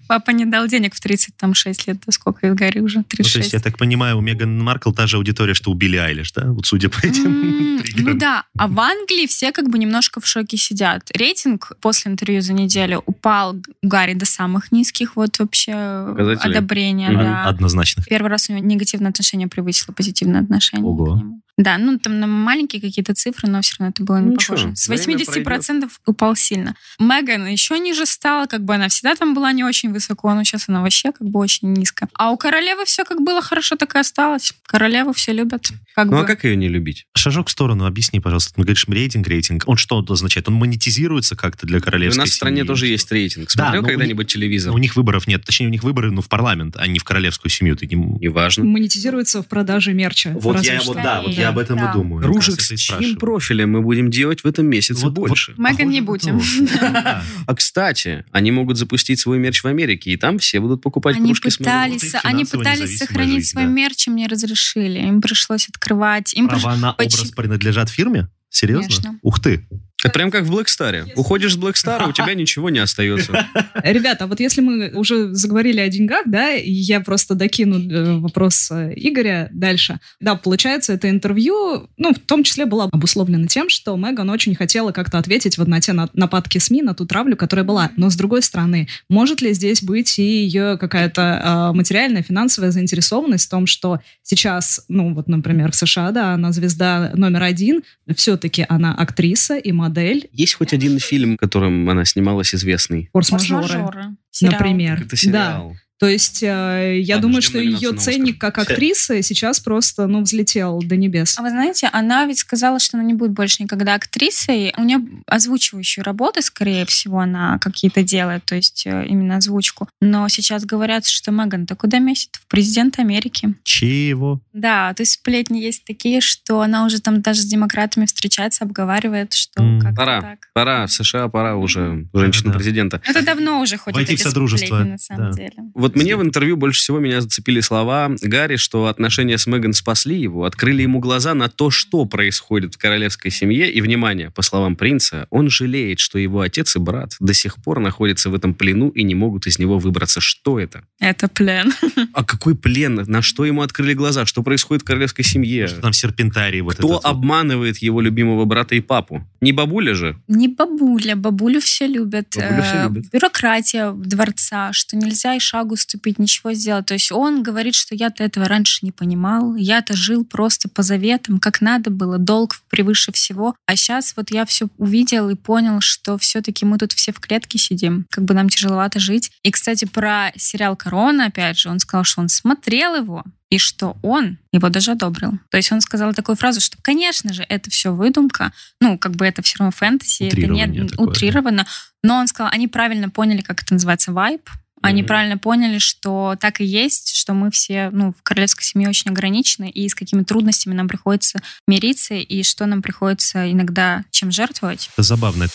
D: Папа не дал денег в 36 лет. Да Сколько из Гарри уже?
C: Ну, то
D: 36.
C: есть, я так понимаю, у Меган Маркл та же аудитория, что у Билли Айлиш, да? Вот судя по этим.
D: Ну да, а в Англии все как бы немножко в шоке сидят. Рейтинг после интервью за неделю упал у Гарри до самых низких вот вообще одобрения.
C: Однозначных.
D: Первый раз у него негативное отношение превысило позитивное отношение
C: Ого.
D: Да, ну там на маленькие какие-то цифры, но все равно это было не
A: Ничего,
D: похоже. С
A: время
D: 80% упал сильно. Меган еще ниже стала, как бы она всегда там была не очень высоко, но сейчас она вообще как бы очень низко. А у королевы все как было хорошо, так и осталось. Королеву все любят. Как
A: Ну
D: бы.
A: а как ее не любить?
C: Шажок в сторону, объясни, пожалуйста. Ты говоришь, рейтинг, рейтинг. Он что означает? Он монетизируется как-то для
A: У
C: королевской
A: нас в стране
C: семьи?
A: тоже есть рейтинг. Смотрел
C: у
A: когда-нибудь телевизор?
C: У них выборов нет. Точнее, у них выборы, ну, в парламент, а не в королевскую семью. Ты не...
A: Неважно.
B: Монетизируется в продаже мерча.
C: Вот я вот, да, вот я об этом
D: Да.
C: и думаю. Раз
A: с чьим профилем мы будем делать в этом месяце
C: Вот- вот
A: больше?
D: Меган
C: Похоже
D: не будем.
A: А кстати, они могут запустить свой мерч в Америке, и там все будут покупать
D: Они
A: кружки с Меган.
D: пытались,
C: Вот и
D: они пытались сохранить
C: жизнь,
D: свой
C: да.
D: мерч, им не разрешили. Им пришлось открывать. Им.
C: Права на образ принадлежат фирме? Серьезно?
D: Конечно.
C: Ух ты.
A: Это прям как в Star. Уходишь с Black у тебя ничего не остается.
B: Ребята, а вот если мы уже заговорили о деньгах, да, я просто докину э, вопрос э, Игоря дальше. Да, получается, это интервью, ну, в том числе было обусловлено тем, что Меган очень хотела как-то ответить вот на те на- нападки СМИ, на ту травлю, которая была. Но, с другой стороны, может ли здесь быть и ее какая-то э, материальная, финансовая заинтересованность в том, что сейчас, ну, вот, например, в США, да, она звезда номер один, все-таки она актриса и модель,
A: Есть хоть один фильм, в котором она снималась известный?
B: форс-мажоры. Например.
A: Это сериал.
B: То есть э, я
A: Ладно,
B: думаю, что ее ценник как актрисы сейчас просто, ну, взлетел до небес.
D: А вы знаете, она ведь сказала, что она не будет больше никогда актрисой. У нее озвучивающие работы, скорее всего, она какие-то делает, то есть э, именно озвучку. Но сейчас говорят, что Меган-то куда месяц? В президент Америки.
C: Чего?
D: Да, то есть сплетни есть такие, что она уже там даже с демократами встречается, обговаривает, что
C: М.
D: как
A: Пора.
D: так.
A: Пора, в США пора уже женщину-президента.
D: Это давно уже ходят
C: Войти в
D: эти
C: содружество,
D: сплетни, на самом
C: да.
D: деле.
A: Вот мне в интервью больше всего меня зацепили слова Гарри, что отношения с Меган спасли его, открыли ему глаза на то, что происходит в королевской семье. И, внимание, по словам принца, он жалеет, что его отец и брат до сих пор находятся в этом плену и не могут из него выбраться. Что это?
D: Это плен.
A: А какой плен? На что ему открыли глаза? Что происходит в королевской семье?
C: Что там серпентарий вот
A: Кто
C: этот вот.
A: обманывает его любимого брата и папу? Не бабуля же?
D: Не бабуля, бабулю все любят.
A: Бабулю все
D: Э,
A: любят.
D: Бюрократия дворца, что нельзя и шагу ступить, ничего сделать. То есть он говорит, что я-то этого раньше не понимал, я-то жил просто по заветам, как надо было, долг превыше всего. А сейчас вот я все увидел и понял, что все-таки мы тут все в клетке сидим, как бы нам тяжеловато жить. И, кстати, про сериал «Корона», опять же, он сказал, что он смотрел его, и что он его даже одобрил. То есть он сказал такую фразу, что, конечно же, это все выдумка, ну, как бы это все равно фэнтези, это не
C: такое, да.
D: утрировано, но он сказал, они правильно поняли, как это называется, вайб, они
A: Мгм.
D: правильно поняли, что так и есть, что мы все, ну, в королевской семье очень ограничены, и с какими трудностями нам приходится мириться, и что нам приходится иногда чем жертвовать.
C: Это забавно.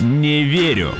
E: Не верю.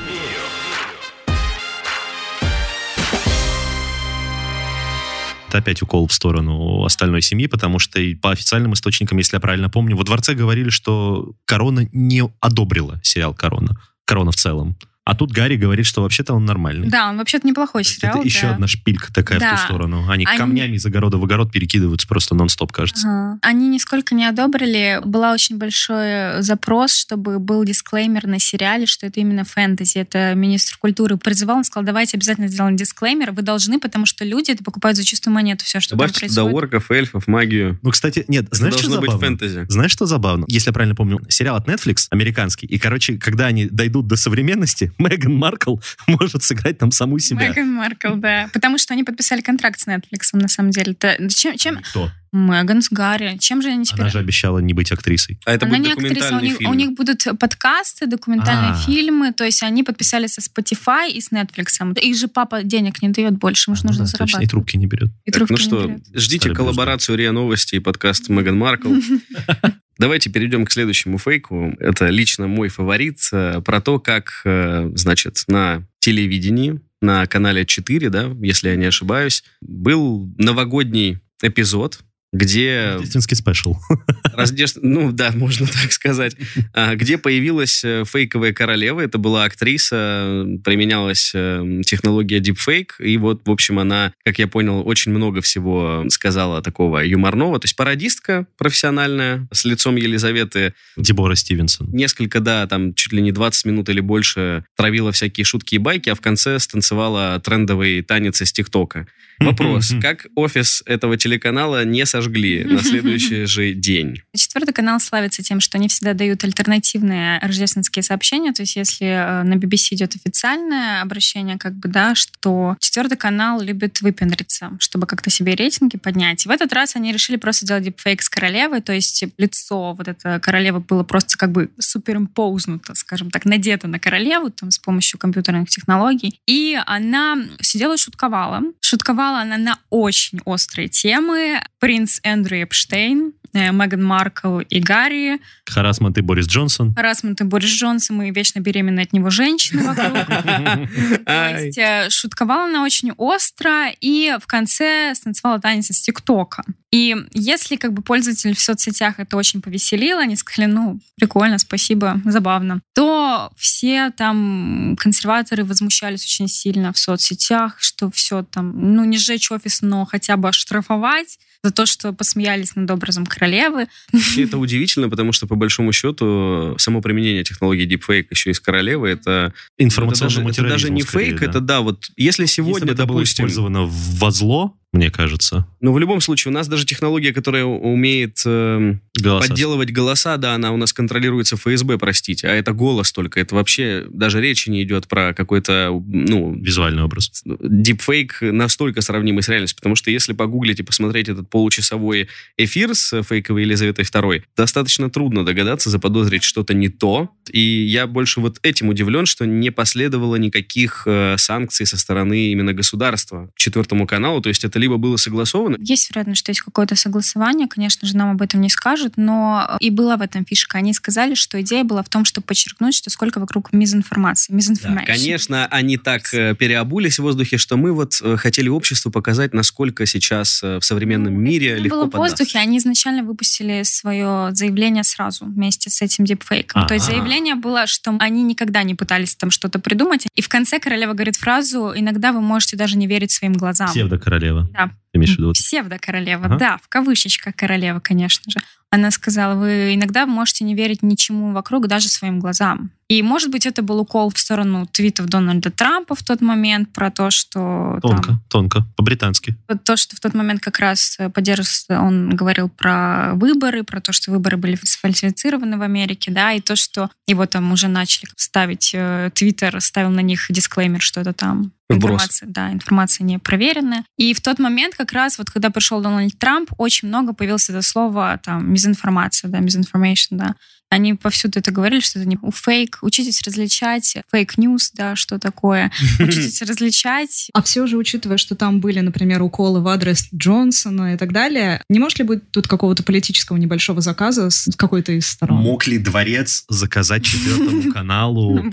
C: Это опять укол в сторону остальной семьи, потому что и по официальным источникам, если я правильно помню, во дворце говорили, что Корона не одобрила сериал Корона. Корона в целом. А тут Гарри говорит, что вообще-то он нормальный.
D: Да, он вообще-то неплохой сериал.
C: это еще
D: да.
C: одна шпилька такая в
D: Да.
C: ту сторону. Они,
D: Они-
C: камнями из огорода в огород перекидываются просто нон-стоп, кажется.
D: Ага. Они нисколько не одобрили. Была очень большой запрос, чтобы был дисклеймер на сериале, что это именно фэнтези. Это министр культуры призывал, он сказал, давайте обязательно сделаем дисклеймер. Вы должны, потому что люди это покупают за чистую монету. Все, что там
A: Добавьте туда
D: происходит.
A: орков, эльфов, магию.
C: Ну, кстати, нет,
A: Это
C: знаешь, что
A: должно быть
C: забавно?
A: фэнтези.
C: Знаешь, что забавно? Если я правильно помню, сериал от Netflix, американский, и, короче, когда они дойдут до современности, Меган Маркл может сыграть там саму себя.
D: Меган Маркл, да. Потому что они подписали контракт с Netflix, на самом деле. Это- чем, чем...
C: Кто?
D: Меган с Гарри. Чем же они теперь...
C: Она же обещала не быть актрисой.
A: А это
D: Она
A: будет
D: не актриса, у них,
A: фильм.
D: у них будут подкасты, документальные
C: А.
D: фильмы, то есть они подписались со Spotify и с Netflix. Их же папа денег не дает больше, ему же
C: Ну
D: нужно
C: да, точно,
D: зарабатывать.
C: и трубки не берет.
D: И
A: Так,
D: трубки
A: ну
D: не
A: что,
D: берет.
A: ждите
C: Стали
A: коллаборацию РИА Новости и подкаст Меган Маркл. Давайте перейдем к следующему фейку. Это лично мой фаворит э, про то, как, э, значит, на телевидении, на канале 4, да, если я не ошибаюсь, был новогодний эпизод, где
C: Рождественский спешл.
A: Раздеж... Ну да, можно так сказать. А, Где появилась э, фейковая королева. Это была актриса, применялась э, технология deepfake. И вот, в общем, она, как я понял, очень много всего сказала такого юморного. То есть пародистка профессиональная с лицом Елизаветы.
C: Дебора Стивенсон.
A: Несколько, да, там чуть ли не 20 минут или больше травила всякие шутки и байки, а в конце станцевала трендовый танец из ТикТока. Вопрос, как офис этого телеканала не сожгли на следующий же день?
D: Четвертый канал славится тем, что они всегда дают альтернативные рождественские сообщения. То есть если э, на BBC идет официальное обращение, как бы, да, что четвертый канал любит выпендриться, чтобы как-то себе рейтинги поднять. И в этот раз они решили просто сделать дипфейк с королевой, то есть лицо вот это королевы было просто как бы суперимпознуто, скажем так, надето на королеву там с помощью компьютерных технологий. И она сидела и шутковала. Шутковала она на очень острые темы. Принц Эндрю Эпштейн, э, Меган Маркл и Гарри.
C: Харасмент и Борис Джонсон.
D: Харасмент и Борис Джонсон, и вечно беременные от него женщины вокруг. То есть э, шутковала она очень остро, и в конце станцевала танец из ТикТока. И если как бы пользователи в соцсетях это очень повеселило, они сказали, ну, прикольно, спасибо, забавно, то все там консерваторы возмущались очень сильно в соцсетях, что все там, ну, не сжечь офис, но хотя бы оштрафовать за то, что посмеялись над образом королевы.
A: И это удивительно, потому что, по большому счету, само применение технологии deepfake еще из королевы, это...
C: Информационному
A: это даже, это даже не
C: скорее,
A: фейк,
C: да.
A: это да, вот если сегодня,
C: Если это было
A: допустим...
C: использовано во зло, мне кажется,
A: Но в любом случае, у нас даже технология, которая умеет э,
C: голоса.
A: подделывать голоса, да, она у нас контролируется ФСБ, простите, а это голос только. Это вообще даже речи не идет про какой-то, ну,
C: Визуальный образ.
A: дипфейк настолько сравнимый с реальностью, потому что если погуглить и посмотреть этот получасовой эфир с фейковой Елизаветой II, достаточно трудно догадаться, заподозрить что-то не то. И я больше вот этим удивлен, что не последовало никаких э, санкций со стороны именно государства к четвертому каналу. То есть это либо было согласовано,
D: Есть вероятность, что есть какое-то согласование, конечно же, нам об этом не скажут, но и была в этом фишка. Они сказали, что идея была в том, чтобы подчеркнуть, что сколько вокруг мизинформации.
A: Да, конечно, они так э, переобулись в воздухе, что мы вот э, хотели обществу показать, насколько сейчас э, в современном мире
D: Это
A: легко
D: было в
A: поддаться.
D: воздухе, они изначально выпустили свое заявление сразу вместе с этим дипфейком. То есть
C: Ага.
D: Заявление было, что они никогда не пытались там что-то придумать. И в конце королева говорит фразу «Иногда вы можете даже не верить своим глазам».
C: Псевдокоролева.
D: Да.
C: Ты имеешь в виду?
D: Псевдокоролева,
C: Ага.
D: да, в кавычечках королева, конечно же. Она сказала, вы иногда можете не верить ничему вокруг, даже своим глазам. И, может быть, это был укол в сторону твитов Дональда Трампа в тот момент про то, что... там,
C: Тонко, тонко, по-британски.
D: то, что в тот момент как раз э, поддерживался, он говорил про выборы, про то, что выборы были сфальсифицированы в Америке, да, и то, что его там уже начали ставить, э, Твиттер ставил на них дисклеймер, что это там Информация, да, информация не проверенная. И в тот момент как раз вот когда пришел Дональд Трамп, очень много появилось это слово там мизинформация, да, misinformation, да. Они повсюду это говорили, что это не фейк. Учитесь различать fake news, да, что такое. Учитесь различать
B: А все же, учитывая, что там были, например, уколы в адрес Джонсона и так далее, не может ли быть тут какого-то политического небольшого заказа с какой-то из сторон?
C: Мог ли дворец заказать четвертому каналу?
B: Нет,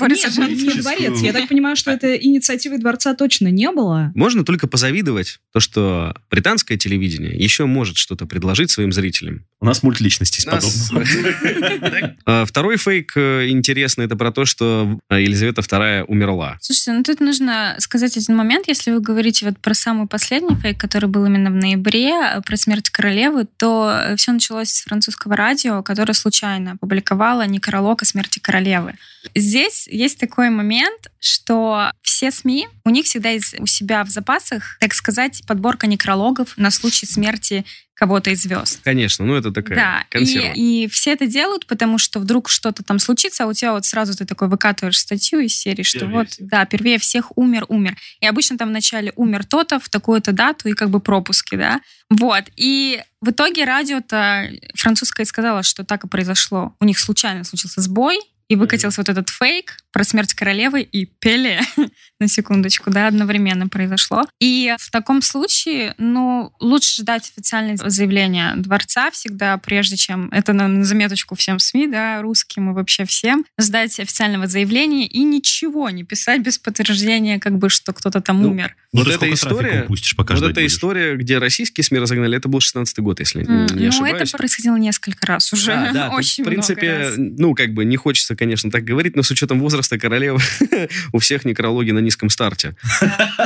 B: не дворец. Я так понимаю, что это инициативы дворца точно не было.
A: Можно только позавидовать то, что британское телевидение еще может что-то предложить своим зрителям.
C: У нас мульт личностей подобным.
A: А, Второй фейк э, интересный, это про то, что э, Елизавета II умерла.
D: Слушайте, ну тут нужно сказать один момент. Если вы говорите вот про самый последний фейк, который был именно в ноябре, э, про смерть королевы, то все началось с французского радио, которое случайно опубликовало некролог о смерти королевы. Здесь есть такой момент, что все СМИ, у них всегда есть у себя в запасах, так сказать, подборка некрологов на случай смерти кого-то из звезд.
A: Конечно, ну это такая
D: Да,
A: консерва.
D: и, и все это делают, потому что вдруг что-то там случится, а у тебя вот сразу ты такой выкатываешь статью из серии, что
C: Первее
D: вот,
C: всех.
D: да, первее всех умер, умер. И обычно там вначале умер то-то в такую-то дату и как бы пропуски, да. Вот, и в итоге радио-то французское сказала, что так и произошло. У них случайно случился сбой, и выкатился вот этот фейк про смерть королевы и Пеле, на секундочку, да, одновременно произошло. И в таком случае, ну, лучше ждать официальное заявление дворца всегда, прежде чем, это на заметочку всем СМИ, да, русским и вообще всем, ждать официального заявления и ничего не писать без подтверждения, как бы, что кто-то там
A: Ну,
D: умер.
C: Ну,
A: Вот эта история-
C: упустишь, пока
A: Вот эта
C: будешь?
A: история, где российские СМИ разогнали, это был 16 год, если
D: М,
A: не
D: ну,
A: ошибаюсь.
D: это происходило несколько раз уже,
A: Да, да, тут,
D: очень
A: в принципе,
D: много раз.
A: ну, как бы не хочется хочется, конечно, так говорить, но с учетом возраста королевы у всех некрологи на низком старте.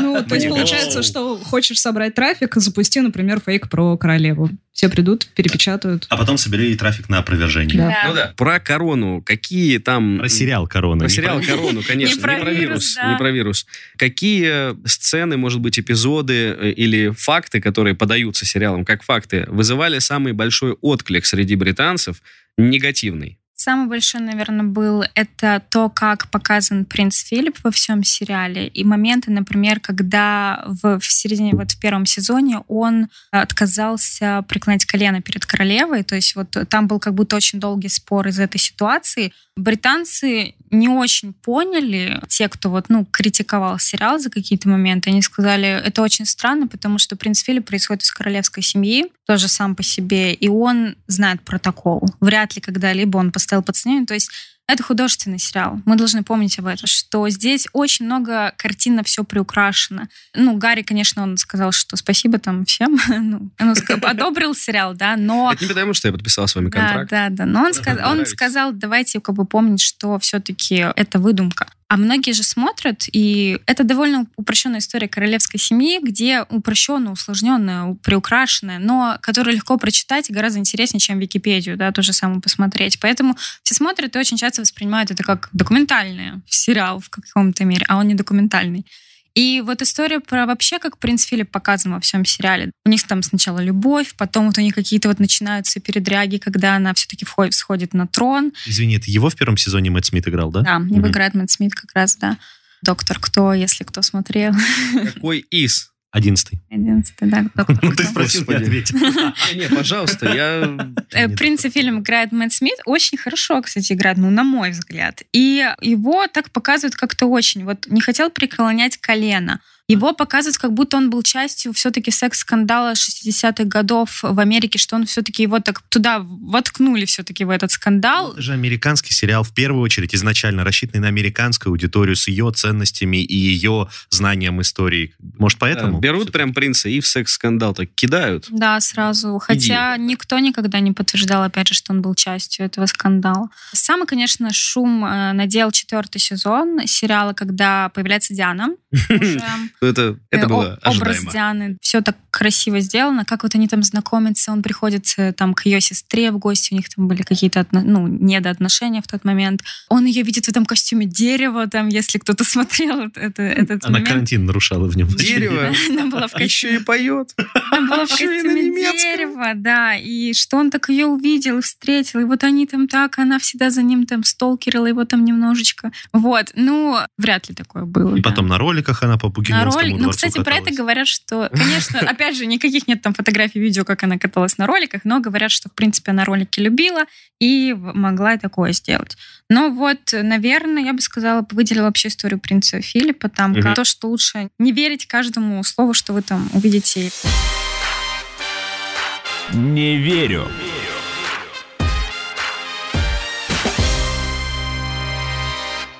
B: Ну, то есть получается, что хочешь собрать трафик, запусти, например, фейк про королеву. Все придут, перепечатают.
C: А потом собери трафик на опровержение.
B: Да.
A: Ну да. Про корону. Какие там...
C: Про сериал «Корона».
A: Про сериал
C: про-
A: «Корону», конечно.
D: Не про
A: Не про
D: вирус,
A: вирус.
D: да.
A: Не про вирус. Какие сцены, может быть, эпизоды э, или факты, которые подаются сериалом как факты, вызывали самый большой отклик среди британцев, негативный?
D: Самый большой, наверное, был это то, как показан принц Филипп во всем сериале. И моменты, например, когда в, в середине, вот в первом сезоне он отказался преклонять колено перед королевой. То есть вот там был как будто очень долгий спор из этой ситуации. Британцы не очень поняли, те, кто вот, ну, критиковал сериал за какие-то моменты, они сказали, это очень странно, потому что принц Филипп происходит из королевской семьи, тоже сам по себе, и он знает протокол. Вряд ли когда-либо он поставил под сомнение. То есть это художественный сериал. Мы должны помнить об этом, что здесь очень много картинно все приукрашено. Ну, Гарри, конечно, он сказал, что спасибо там всем. ну, он одобрил сериал, да, но...
A: Это не потому, что я подписал с вами
D: Да,
A: контракт.
D: да, да. Но он, ска- он сказал, давайте как бы помнить, что все-таки это выдумка. А многие же смотрят, и это довольно упрощенная история королевской семьи, где упрощенная, усложненная, приукрашенная, но которую легко прочитать и гораздо интереснее, чем Википедию, да, то же самое посмотреть. Поэтому все смотрят и очень часто воспринимают это как документальный сериал в каком-то мере, а он не документальный. И вот история про вообще, как принц Филипп показан во всем сериале. У них там сначала любовь, потом вот у них какие-то вот начинаются передряги, когда она все-таки входит, всходит на трон.
C: Извини, это его в первом сезоне Мэтт Смит играл, да?
D: Да, его
C: Мгм.
D: играет Мэтт Смит как раз, да. Доктор Кто, если кто смотрел.
A: Какой из?
C: Одиннадцатый.
D: Единственный, да, доктор
C: Ну, ты спросил, я
A: Господи.
C: ответил.
A: Не, не, пожалуйста, я...
D: Э,
C: Нет.
D: Принца фильм играет Мэтт Смит. Очень хорошо, кстати, играет, ну, на мой взгляд. И его так показывают как-то очень. Вот не хотел преклонять колено. Его показывают, как будто он был частью все-таки секс-скандала 60-х годов в Америке, что он все-таки его так туда воткнули все-таки в этот скандал.
C: Это же американский сериал, в первую очередь, изначально рассчитанный на американскую аудиторию с ее ценностями и ее знанием истории. Может, поэтому?
A: Да, берут прям принца и в секс-скандал так кидают.
D: Да, сразу. Хотя никто никогда не подтверждал, опять же, что он был частью этого скандала. Самый, конечно, шум э, надел четвертый сезон сериала, когда появляется Диана. Уже.
A: Это, это
D: Э,
A: было
D: о- Образ
A: ожидаемо.
D: Дианы. Все так красиво сделано. Как вот они там знакомятся, он приходит э, там к ее сестре в гости, у них там были какие-то отно- ну, недоотношения в тот момент. Он ее видит в этом костюме дерева, там, если кто-то смотрел это, это- этот
C: Она
D: момент.
C: карантин нарушала в нем.
A: Дерево.
D: Она была в
A: А Еще
D: костюме
A: и поет.
D: Она была в
A: на
D: костюме дерева, да, и что он так ее увидел и встретил, и вот они там так, она всегда за ним там сталкерила его там немножечко. Вот, ну, вряд ли такое было.
C: И потом на роликах она по
D: На
C: Букингемскому
D: ролик, ну, кстати, про это говорят, что, конечно, опять же, никаких нет там фотографий, видео, как она каталась на роликах, но говорят, что, в принципе, она ролики любила и могла и такое сделать. Но вот, наверное, я бы сказала, выделила вообще историю принца Филиппа, там, как то, что лучше не верить каждому слову, что вы там увидите.
E: Не верю.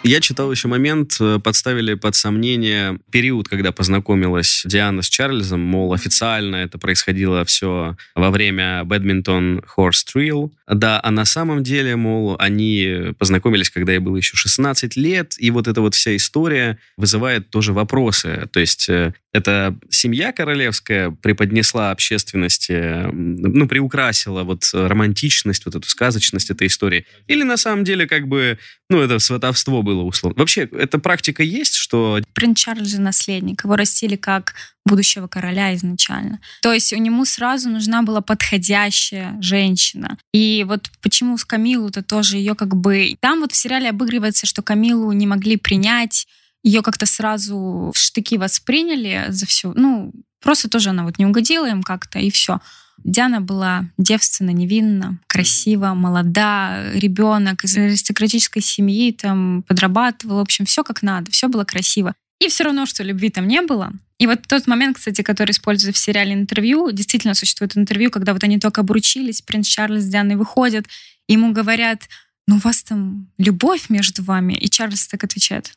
A: Я читал еще момент, э, подставили под сомнение период, когда познакомилась Диана с Чарльзом, мол, официально это происходило все во время бадминтон Horse Trial. Да, а на самом деле, мол, они познакомились, когда ей было еще 16 лет, и вот эта вот вся история вызывает тоже вопросы. То есть э, эта семья королевская преподнесла общественности, ну, приукрасила вот романтичность, вот эту сказочность этой истории. Или на самом деле как бы, ну, это сватовство было условно. Вообще, эта практика есть, что
D: Принц Чарльз же наследник, его растили как будущего короля изначально. То есть у нему сразу нужна была подходящая женщина. И вот почему с Камилу-то тоже ее как бы... Там вот в сериале обыгрывается, что Камилу не могли принять, ее как-то сразу в штыки восприняли за все. Ну, просто тоже она вот не угодила им как-то, и все. Диана была девственна, невинна, красива, молода, ребенок из аристократической семьи, там подрабатывала, в общем, все как надо, все было красиво. И все равно, что любви там не было. И вот тот момент, кстати, который используется в сериале интервью, действительно существует интервью, когда вот они только обручились, принц Чарльз с Дианой выходят, ему говорят, ну у вас там любовь между вами, и Чарльз так отвечает,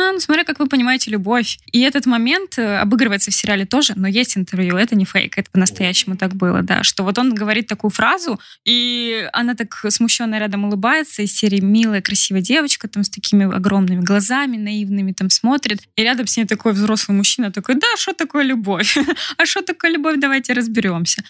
D: а, ну смотря, как вы понимаете, любовь. И этот момент э, обыгрывается в сериале тоже, но есть интервью, это не фейк, это по-настоящему так было, да, что вот он говорит такую фразу, и она так смущенно рядом улыбается, из серии «Милая, красивая девочка», там с такими огромными глазами, наивными там смотрит, и рядом с ней такой взрослый мужчина такой, да, что такое любовь? а что такое любовь, давайте разберемся.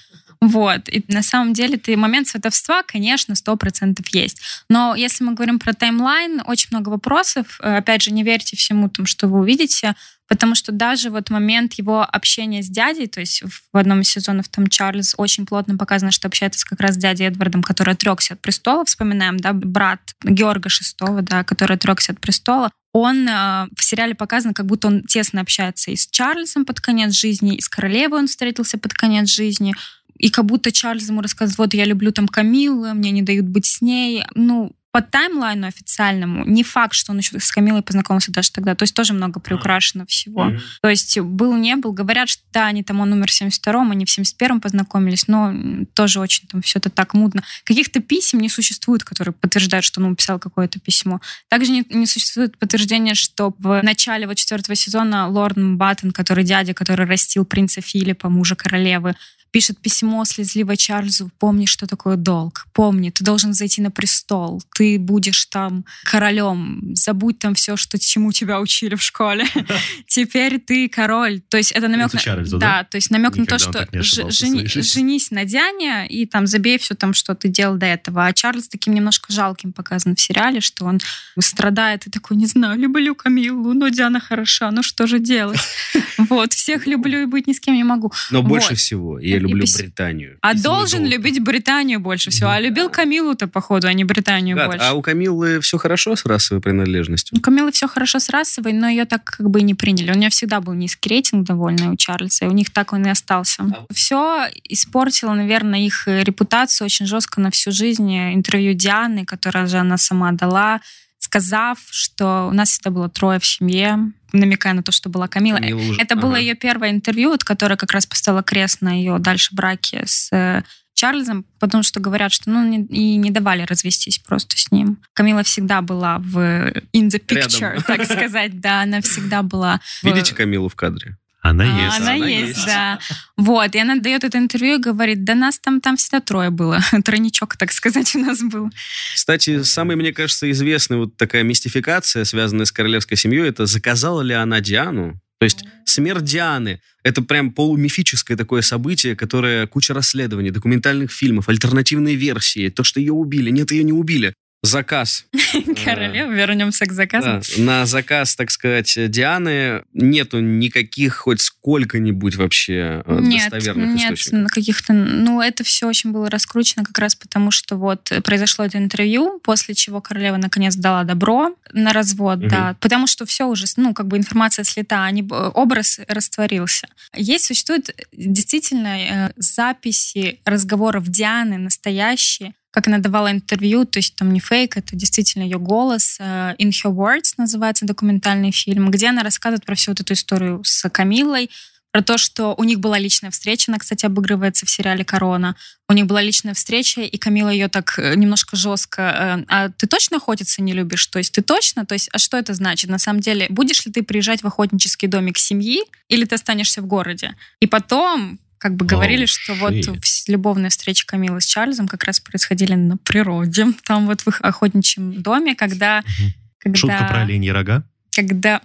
D: Вот. И на самом деле ты момент сватовства, конечно, сто процентов есть. Но если мы говорим про таймлайн, очень много вопросов. Э, опять же, не верьте всему, тому, что вы увидите, потому что даже вот момент его общения с дядей, то есть в одном из сезонов там Чарльз очень плотно показано, что общается как раз с дядей Эдвардом, который отрекся от престола, вспоминаем, да, брат Георга VI, да, который отрекся от престола, он э, в сериале показан, как будто он тесно общается и с Чарльзом под конец жизни, и с королевой он встретился под конец жизни, и как будто Чарльз ему рассказывает, вот я люблю там Камилу, мне не дают быть с ней. Ну, по таймлайну официальному не факт, что он еще с Камилой познакомился даже тогда. То есть тоже много приукрашено всего. Mm-hmm. То есть был, не был. Говорят, что да, они там, он умер в 72-м, они в 71-м познакомились, но тоже очень там все это так мудно. Каких-то писем не существует, которые подтверждают, что он написал какое-то письмо. Также не, не существует подтверждения, что в начале вот четвертого сезона Лорд Баттон, который дядя, который растил принца Филиппа, мужа королевы, пишет письмо слезливо Чарльзу, помни, что такое долг, помни, ты должен зайти на престол, ты будешь там королем, забудь там все, что чему тебя учили в школе. Теперь ты король. То есть это намек на... да? то есть намек на то, что женись на Диане и там забей все там, что ты делал до этого. А Чарльз таким немножко жалким показан в сериале, что он страдает и такой, не знаю, люблю Камилу, но Диана хороша, ну что же делать? Вот, всех люблю и быть ни с кем не могу.
A: Но больше всего я люблю пис... Британию.
D: А должен долго. любить Британию больше всего. А любил Камилу-то, походу, а не Британию Гад, больше.
A: А у Камилы все хорошо с расовой принадлежностью?
D: У Камилы все хорошо с расовой, но ее так как бы не приняли. У нее всегда был низкий рейтинг довольно у Чарльза, и у них так он и остался. А... Все испортило, наверное, их репутацию очень жестко на всю жизнь. Интервью Дианы, которое же она сама дала, сказав, что у нас всегда было трое в семье, намекая на то, что была Камила. Камила уже... Это ага. было ее первое интервью, вот, которое как раз поставила крест на ее дальше браке с э, Чарльзом, потому что говорят, что ну не, и не давали развестись просто с ним. Камила всегда была в in the picture, Рядом. так сказать, да, она всегда была.
A: Видите Камилу в кадре?
C: Она а, есть.
D: Она, она есть, есть, да. Вот, и она дает это интервью и говорит, да нас там, там всегда трое было. Тройничок, так сказать, у нас был.
A: Кстати, самая, мне кажется, известная вот такая мистификация, связанная с королевской семьей, это заказала ли она Диану? То есть смерть Дианы — это прям полумифическое такое событие, которое куча расследований, документальных фильмов, альтернативные версии, то, что ее убили, нет, ее не убили заказ.
D: Королева, вернемся к заказу.
A: на заказ, так сказать, Дианы нету никаких хоть сколько-нибудь вообще э, нет, достоверных
D: нет,
A: источников.
D: каких-то... Ну, это все очень было раскручено как раз потому, что вот произошло это интервью, после чего королева наконец дала добро на развод, угу. да, потому что все уже, ну, как бы информация слета, они, э, образ растворился. Есть, существуют действительно э, записи разговоров Дианы настоящие, как она давала интервью, то есть там не фейк, это действительно ее голос. Э, In Her Words называется документальный фильм, где она рассказывает про всю вот эту историю с Камилой, про то, что у них была личная встреча, она, кстати, обыгрывается в сериале «Корона». У них была личная встреча, и Камила ее так э, немножко жестко... Э, а ты точно охотиться не любишь? То есть ты точно? То есть, а что это значит? На самом деле, будешь ли ты приезжать в охотнический домик семьи, или ты останешься в городе? И потом как бы говорили, oh, что shit. вот любовные встречи Камилы с Чарльзом как раз происходили на природе, там вот в их охотничьем доме, когда...
C: Mm-hmm. когда Шутка про оленьи рога?
D: Когда,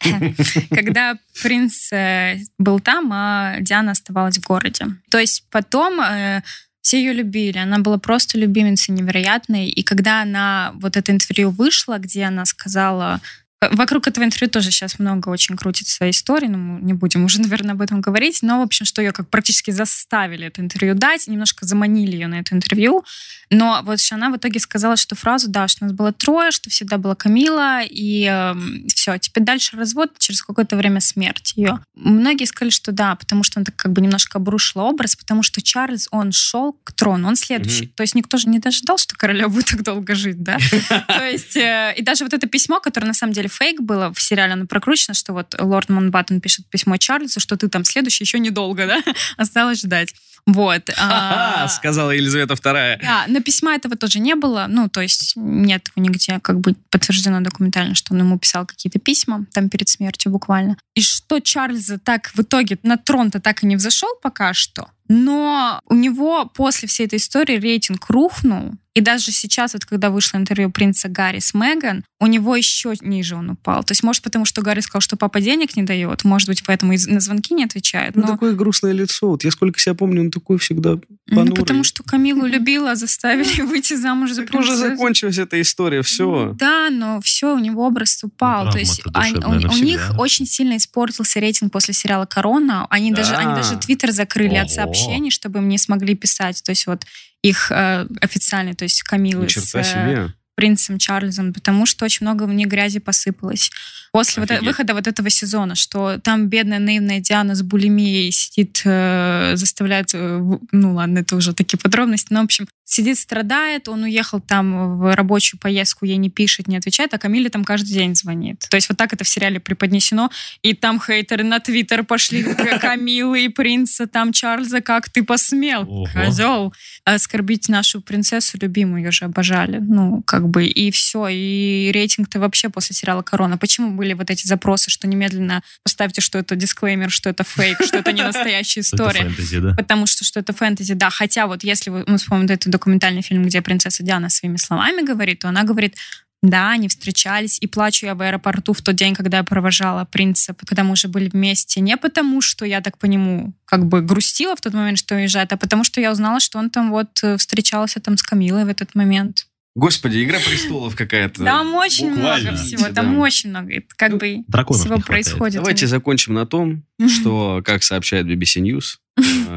D: когда принц э, был там, а Диана оставалась в городе. То есть потом э, все ее любили, она была просто любимицей невероятной. И когда она, вот это интервью вышло, где она сказала, Вокруг этого интервью тоже сейчас много очень крутится историй, но мы не будем уже, наверное, об этом говорить. Но, в общем, что ее как практически заставили это интервью дать, немножко заманили ее на это интервью. Но вот она в итоге сказала, что фразу, да, что нас было трое, что всегда была Камила, и э, все, теперь дальше развод, через какое-то время смерть ее. Многие сказали, что да, потому что она так как бы немножко обрушила образ, потому что Чарльз, он шел к трону, он следующий. Mm-hmm. То есть никто же не ожидал, что королева будет так долго жить, да? То есть, э, и даже вот это письмо, которое на самом деле фейк было в сериале, оно прокручено, что вот лорд Маунтбеттен пишет письмо Чарльзу, что ты там следующий еще недолго, да? Осталось ждать. Вот.
A: Ха-ха,
D: а,
A: сказала Елизавета II.
D: Да, но письма этого тоже не было. Ну, то есть нет нигде как бы подтверждено документально, что он ему писал какие-то письма там перед смертью буквально. И что Чарльза так в итоге на трон-то так и не взошел пока что. Но у него после всей этой истории рейтинг рухнул. И даже сейчас, вот когда вышло интервью принца Гарри с Меган, у него еще ниже он упал. То есть, может, потому что Гарри сказал, что папа денег не дает, может быть, поэтому и на звонки не отвечает.
A: Ну,
D: Но...
A: такое грустное лицо. Вот я сколько себя помню, он такой всегда
D: Ну,
A: понурый.
D: потому что Камилу любила, заставили выйти замуж за
A: Так уже
D: принцессу.
A: закончилась эта история, все.
D: Да, но все, у него образ упал.
C: Ну,
D: То есть они- у, у них очень сильно испортился рейтинг после сериала «Корона». Они, даже, они
A: Да.
D: даже Твиттер закрыли от
C: Ого.
D: Сообщений, чтобы им не смогли писать. То есть вот их э, официальный, то есть Камилы с э, принцем Чарльзом, потому что очень много в них грази посыпалось. После вот э- выхода вот этого сезона, что там бедная наивная Диана с булимией сидит, э, заставляет... э, ну ладно, это уже такие подробности, но в общем, сидит, страдает, он уехал там в рабочую поездку, ей не пишет, не отвечает, а Камиле там каждый день звонит. То есть вот так это в сериале преподнесено, и там хейтеры на Твиттер пошли Камилы и принца, там Чарльза, как ты посмел,
C: Ого.
D: козел, оскорбить нашу принцессу любимую, ее же обожали. Ну, как бы, и все. И рейтинг-то вообще после сериала «Корона». Почему были вот эти запросы, что немедленно поставьте, что это дисклеймер, что это фейк, что это не настоящая
C: Это
D: история?
C: фэнтези, да?
D: Потому что что это фэнтези, да. Хотя вот если вы, мы вспомним этот документальный фильм, где принцесса Диана своими словами говорит, то она говорит, да, они встречались, и плачу я в аэропорту в тот день, когда я провожала принца, когда мы уже были вместе. Не потому, что я так по нему как бы грустила в тот момент, что уезжает, а потому, что я узнала, что он там вот э, встречался там с Камилой в этот момент.
A: Господи, «Игра престолов» какая-то.
D: Там очень
A: буквально,
D: много всего, там
A: да.
D: очень много. Это как
A: Ну,
D: бы всего происходит.
A: Давайте закончим на том, что, как сообщает BBC News,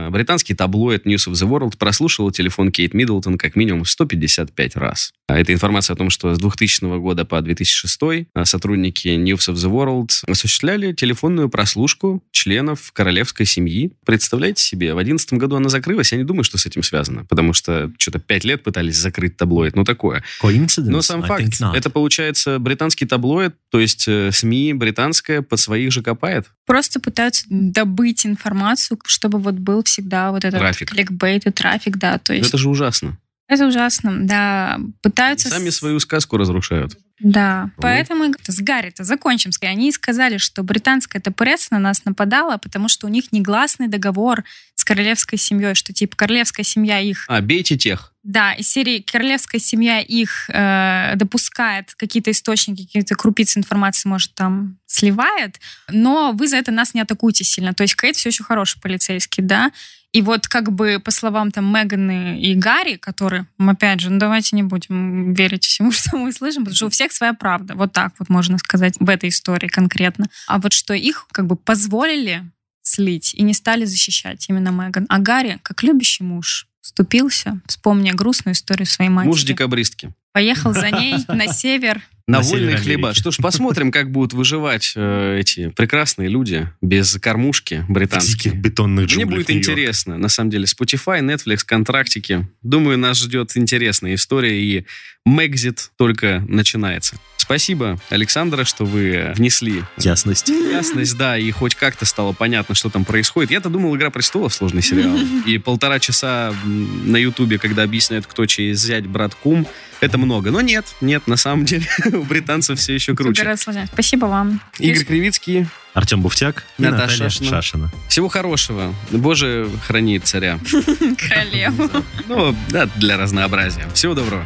A: британский таблоид News of the World прослушал телефон Кейт Миддлтон как минимум 155 раз. А Это информация о том, что с 2000 года по 2006 э, сотрудники News of the World осуществляли телефонную прослушку членов королевской семьи. Представляете себе, в 2011 году она закрылась. Я не думаю, что с этим связано, потому что что-то 5 лет пытались закрыть таблоид. Ну, такое.
C: Coincidence?
A: Но сам факт, это получается британский таблоид, то есть э, СМИ британская под своих же копает.
D: Просто пытаются добыть информацию, чтобы вот был всегда вот этот
A: Трафик.
D: кликбейт и трафик, да. То есть
A: Это же ужасно.
D: Это ужасно, да. Пытаются...
A: Сами свою сказку разрушают.
D: Да.
A: Ой.
D: Поэтому с Гарри-то закончим. Они сказали, что британская пресса на нас нападала, потому что у них негласный договор с королевской семьей, что типа королевская семья их...
A: А, бейте тех.
D: Да, из серии королевская семья их э, допускает какие-то источники, какие-то крупицы информации, может, там сливает, но вы за это нас не атакуйте сильно. То есть Кейт все еще хороший полицейский, да, и вот как бы по словам там Меганы и Гарри, которые, опять же, ну давайте не будем верить всему, что мы слышим, потому что у всех своя правда. Вот так вот можно сказать в этой истории конкретно. А вот что их как бы позволили слить и не стали защищать именно Меган. А Гарри, как любящий муж, вступился, вспомня грустную историю своей матери.
A: Муж декабристки.
D: Поехал за ней на север.
A: На,
C: На
A: вольные хлеба. Что ж, посмотрим, как будут выживать э, эти прекрасные люди без кормушки британские.
C: бетонных
A: Мне
C: джунглях
A: будет интересно, на самом деле. Spotify, Netflix, контрактики. Думаю, нас ждет интересная история, и Мэгзит только начинается. Спасибо, Александра, что вы внесли
C: Ясность.
A: ясность, да, и хоть как-то стало понятно, что там происходит. Я-то думал, «Игра престолов» сложный сериал. И полтора часа на Ютубе, когда объясняют, кто чей зять, брат, кум, это много. Но нет, нет, на самом деле у британцев все еще круче.
D: Супер. Спасибо вам.
A: Игорь Кривицкий,
C: Артем Буфтяк и
A: Наташа
C: Наталья
A: Шашина.
C: Шашина.
A: всего хорошего. Боже, храни царя.
D: Королеву.
A: Ну, да, для разнообразия. Всего доброго.